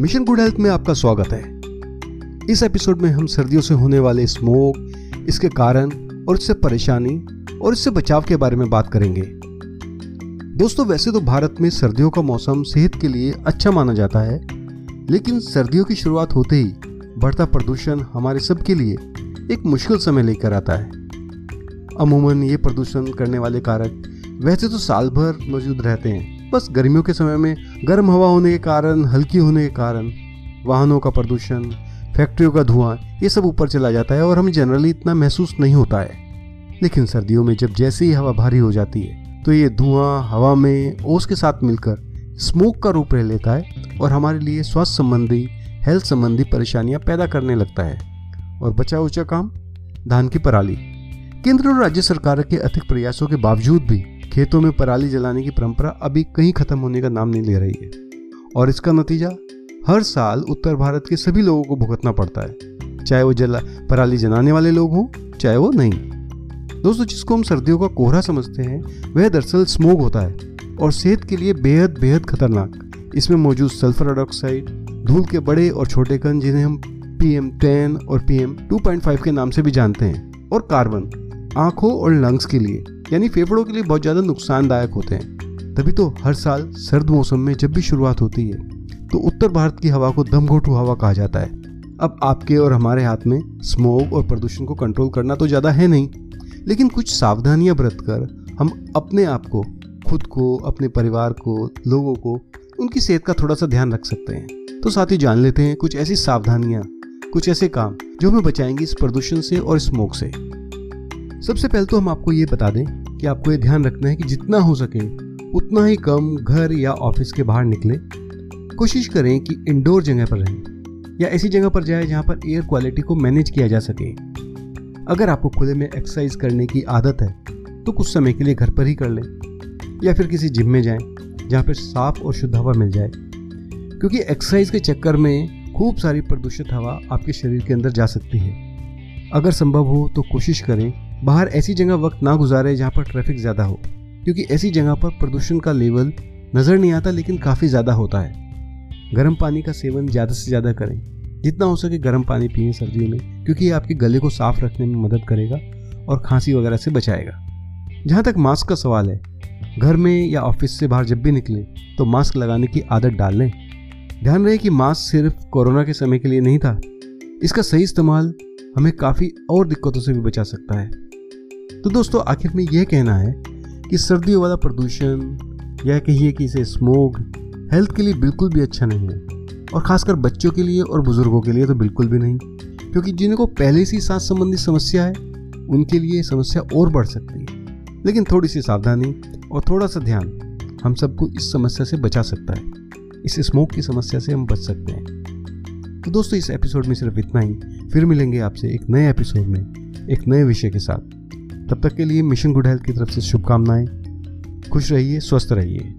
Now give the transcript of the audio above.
Mission good health में आपका स्वागत है। इस एपिसोड में हम सर्दियों से होने वाले स्मोक, इसके कारण और इससे परेशानी और इससे बचाव के बारे में बात करेंगे। दोस्तों, वैसे तो भारत में सर्दियों का मौसम सेहत के लिए अच्छा माना जाता है, लेकिन सर्दियों की शुरुआत होते ही बढ़ता प्रदूषण हमारे सबके लिए एक मुश्किल समय लेकर आता है। अमूमन ये प्रदूषण करने वाले कारक वैसे तो साल भर मौजूद रहते हैं, बस गर्मियों के समय में गर्म हवा होने के कारण, हल्की होने के कारण, वाहनों का प्रदूषण, फैक्ट्रियों का धुआँ, ये सब ऊपर चला जाता है और हमें जनरली इतना महसूस नहीं होता है। लेकिन सर्दियों में जब जैसे ही हवा भारी हो जाती है तो ये धुआँ, हवा में, ओस के साथ मिलकर स्मोक का रूप ले लेता है और हमारे लिए स्वास्थ्य संबंधी हेल्थ संबंधी परेशानियाँ पैदा करने लगता है। और बचा उचा काम, धान की पराली। केंद्र और राज्य सरकार के अधिक प्रयासों के बावजूद भी खेतों में पराली जलाने की परंपरा अभी कहीं खत्म होने का नाम नहीं ले रही है। और इसका नतीजा? हर साल उत्तर भारत के सभी लोगों को भुगतना पड़ता है। चाहे वो जला, पराली जलाने वाले लोग हों, चाहे वो नहीं। दोस्तों, जिसको हम सर्दियों का कोहरा समझते हैं, वह दरअसल स्मोक होता है और सेहत के लिए बेहद बेहद खतरनाक। इसमें मौजूद सल्फ़र डाइऑक्साइड, धूल के बड़े और छोटे कण, जिन्हें हम पी एम टेन और P M two point five के नाम से भी जानते हैं, और कार्बन, आँखों और लंग्स के लिए। यानी फेफड़ों के लिए बहुत ज़्यादा नुकसानदायक होते हैं। तभी तो हर साल सर्द मौसम में जब भी शुरुआत होती है तो उत्तर भारत की हवा को दमघोटू हवा कहा जाता है। अब आपके और हमारे हाथ में स्मोक और प्रदूषण को कंट्रोल करना तो ज़्यादा है नहीं, लेकिन कुछ सावधानियाँ बरत कर हम अपने आप को, खुद को, अपने परिवार को, लोगों को, उनकी सेहत का थोड़ा सा ध्यान रख सकते हैं। तो साथ ही जान लेते हैं कुछ ऐसी सावधानियाँ, कुछ ऐसे काम जो हमें बचाएँगे इस प्रदूषण से और स्मोक से। सबसे पहले तो हम आपको ये बता दें कि आपको ये ध्यान रखना है कि जितना हो सके उतना ही कम घर या ऑफ़िस के बाहर निकले। कोशिश करें कि इंडोर जगह पर रहें या ऐसी जगह पर जाए जहाँ पर एयर क्वालिटी को मैनेज किया जा सके। अगर आपको खुले में एक्सरसाइज करने की आदत है तो कुछ समय के लिए घर पर ही कर लें या फिर किसी जिम में जाएँ, जहाँ पर साफ़ और शुद्ध हवा मिल जाए। क्योंकि एक्सरसाइज के चक्कर में खूब सारी प्रदूषित हवा आपके शरीर के अंदर जा सकती है। अगर संभव हो तो कोशिश करें बाहर ऐसी जगह वक्त ना गुजारे जहाँ पर ट्रैफ़िक ज़्यादा हो। क्योंकि ऐसी जगह पर प्रदूषण का लेवल नज़र नहीं आता, लेकिन काफ़ी ज़्यादा होता है। गर्म पानी का सेवन ज़्यादा से ज़्यादा करें। जितना हो सके गर्म पानी पिए सर्दियों में, क्योंकि ये आपके गले को साफ़ रखने में मदद करेगा और खांसी वगैरह से बचाएगा। जहाँ तक मास्क का सवाल है, घर में या ऑफ़िस से बाहर जब भी निकलें तो मास्क लगाने की आदत डाल। लें ध्यान रहे कि मास्क सिर्फ़ कोरोना के समय के लिए नहीं था। इसका सही इस्तेमाल हमें काफ़ी और दिक्कतों से भी बचा सकता है। तो दोस्तों, आखिर में यह कहना है कि सर्दियों वाला प्रदूषण या कहिए कि इसे स्मोक हेल्थ के लिए बिल्कुल भी अच्छा नहीं है। और खासकर बच्चों के लिए और बुज़ुर्गों के लिए तो बिल्कुल भी नहीं। क्योंकि जिनको पहले से सांस संबंधी समस्या है, उनके लिए समस्या और बढ़ सकती है। लेकिन थोड़ी सी सावधानी और थोड़ा सा ध्यान हम सबको इस समस्या से बचा सकता है। इस स्मोक की समस्या से हम बच सकते हैं। तो दोस्तों, इस एपिसोड में सिर्फ़ इतना ही। फिर मिलेंगे आपसे एक नए एपिसोड में, एक नए विषय के साथ। तब तक के लिए मिशन गुड हेल्थ की तरफ़ से शुभकामनाएँ। खुश रहिए, स्वस्थ रहिए।